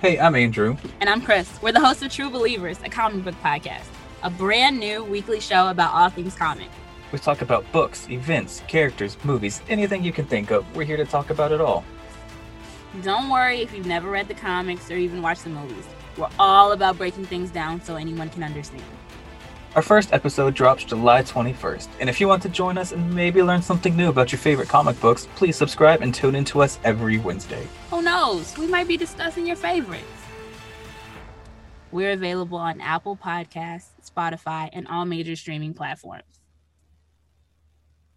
Hey, I'm Andrew. And I'm Chris. We're the hosts of True Believers, a comic book podcast, a brand new weekly show about all things comic. We talk about books, events, characters, movies, anything you can think of. We're here to talk about it all. Don't worry if you've never read the comics or even watched the movies. We're all about breaking things down so anyone can understand. Our first episode drops July 21st, and if you want to join us and maybe learn something new about your favorite comic books, please subscribe and tune in to us every Wednesday. Who knows? We might be discussing your favorites. We're available on Apple Podcasts, Spotify, and all major streaming platforms.